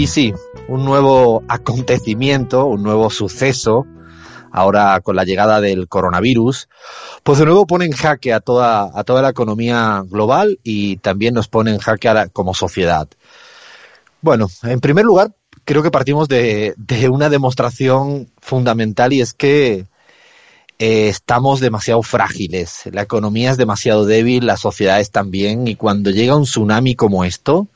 Y sí, un nuevo acontecimiento, un nuevo suceso, ahora con la llegada del coronavirus, pues de nuevo pone en jaque a toda, a toda la economía global y también nos pone en jaque a la, como sociedad. Bueno, en primer lugar, creo que partimos de, de una demostración fundamental y es que eh, estamos demasiado frágiles, la economía es demasiado débil, las sociedades también, y cuando llega un tsunami como esto,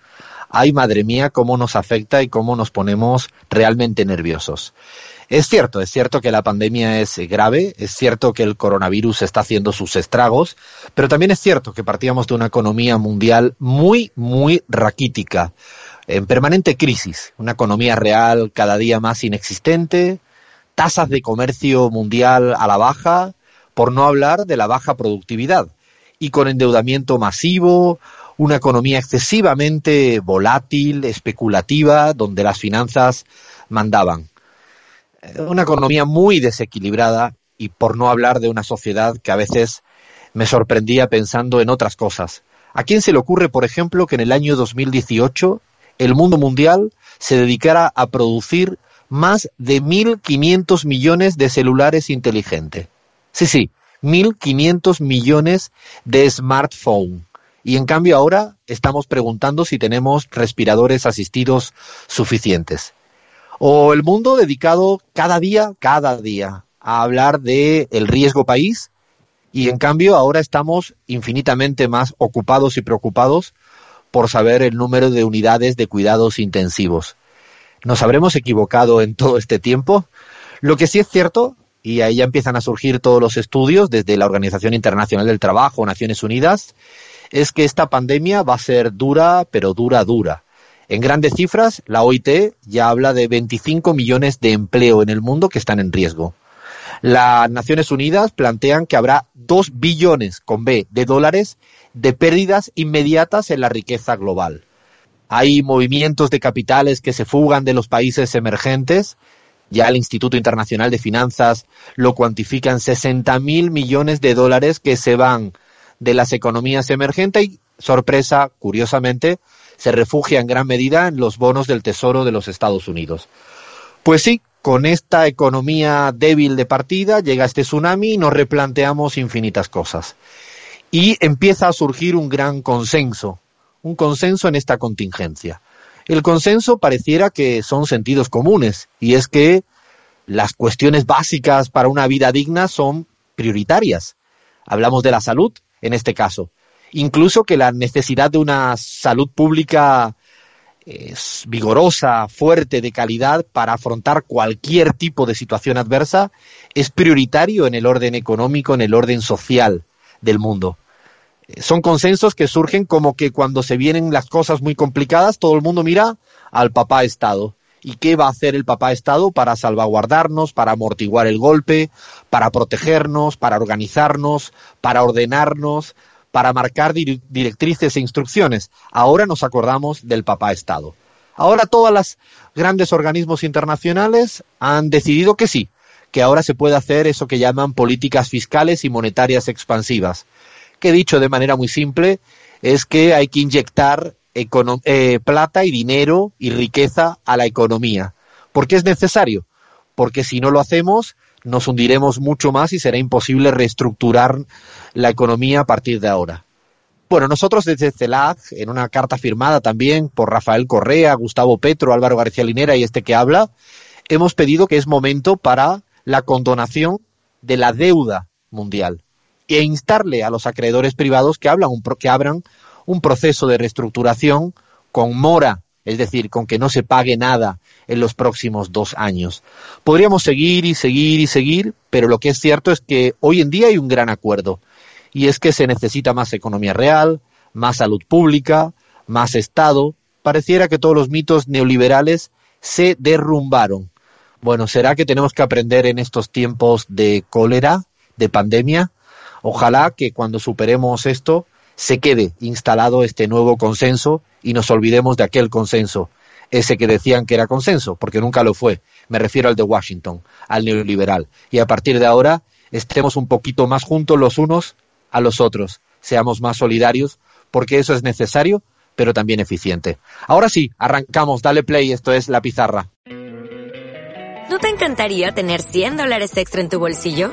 ay madre mía, cómo nos afecta y cómo nos ponemos realmente nerviosos. Es cierto, es cierto que la pandemia es grave, es cierto que el coronavirus está haciendo sus estragos, pero también es cierto que partíamos de una economía mundial muy, muy raquítica, en permanente crisis, una economía real cada día más inexistente, tasas de comercio mundial a la baja, por no hablar de la baja productividad, y con endeudamiento masivo, una economía excesivamente volátil, especulativa, donde las finanzas mandaban. Una economía muy desequilibrada y por no hablar de una sociedad que a veces me sorprendía pensando en otras cosas. ¿A quién se le ocurre, por ejemplo, que en el año 2018 el mundo mundial se dedicara a producir más de 1.500 millones de celulares inteligentes? Sí, sí, 1.500 millones de smartphones y en cambio ahora estamos preguntando si tenemos respiradores asistidos suficientes. O el mundo dedicado cada día, cada día, a hablar de el riesgo país y en cambio ahora estamos infinitamente más ocupados y preocupados por saber el número de unidades de cuidados intensivos. ¿Nos habremos equivocado en todo este tiempo? Lo que sí es cierto, y ahí ya empiezan a surgir todos los estudios desde la Organización Internacional del Trabajo, Naciones Unidas, es que esta pandemia va a ser dura, pero dura, dura. En grandes cifras, la OIT ya habla de 25 millones de empleo en el mundo que están en riesgo. Las Naciones Unidas plantean que habrá 2 billones con B de dólares de pérdidas inmediatas en la riqueza global. Hay movimientos de capitales que se fugan de los países emergentes. Ya el Instituto Internacional de Finanzas lo cuantifica en 60 mil millones de dólares que se van de las economías emergentes y, sorpresa, curiosamente, se refugia en gran medida en los bonos del Tesoro de los Estados Unidos. Pues sí, con esta economía débil de partida llega este tsunami y nos replanteamos infinitas cosas. Y empieza a surgir un gran consenso, un consenso en esta contingencia. El consenso pareciera que son sentidos comunes, y es que las cuestiones básicas para una vida digna son prioritarias. Hablamos de la salud, en este caso. Incluso que la necesidad de una salud pública es vigorosa, fuerte, de calidad para afrontar cualquier tipo de situación adversa es prioritario en el orden económico, en el orden social del mundo. Son consensos que surgen como que cuando se vienen las cosas muy complicadas, todo el mundo mira al papá Estado. ¿Y qué va a hacer el papá Estado para salvaguardarnos, para amortiguar el golpe, para protegernos, para organizarnos, para ordenarnos, para marcar directrices e instrucciones? Ahora nos acordamos del papá Estado. Ahora todos los grandes organismos internacionales han decidido que sí, que ahora se puede hacer eso que llaman políticas fiscales y monetarias expansivas. Que dicho de manera muy simple, es que hay que inyectar eh, plata y dinero y riqueza a la economía. ¿Por qué es necesario? Porque si no lo hacemos, nos hundiremos mucho más y será imposible reestructurar la economía a partir de ahora. Bueno, nosotros desde CELAC, en una carta firmada también por Rafael Correa, Gustavo Petro, Álvaro García Linera y este que habla, hemos pedido que es momento para la condonación de la deuda mundial e instarle a los acreedores privados que, hablan, que abran un proceso de reestructuración con mora, es decir, con que no se pague nada en los próximos dos años. Podríamos seguir y seguir y seguir, pero lo que es cierto es que hoy en día hay un gran acuerdo, y es que se necesita más economía real, más salud pública, más Estado, pareciera que todos los mitos neoliberales se derrumbaron. Bueno, ¿será que tenemos que aprender en estos tiempos de cólera, de pandemia? Ojalá que cuando superemos esto se quede instalado este nuevo consenso y nos olvidemos de aquel consenso, ese que decían que era consenso, porque nunca lo fue. Me refiero al de Washington, al neoliberal. Y a partir de ahora estemos un poquito más juntos los unos a los otros, seamos más solidarios, porque eso es necesario, pero también eficiente. Ahora sí, arrancamos, dale play, esto es la pizarra. ¿No te encantaría tener 100 dólares extra en tu bolsillo?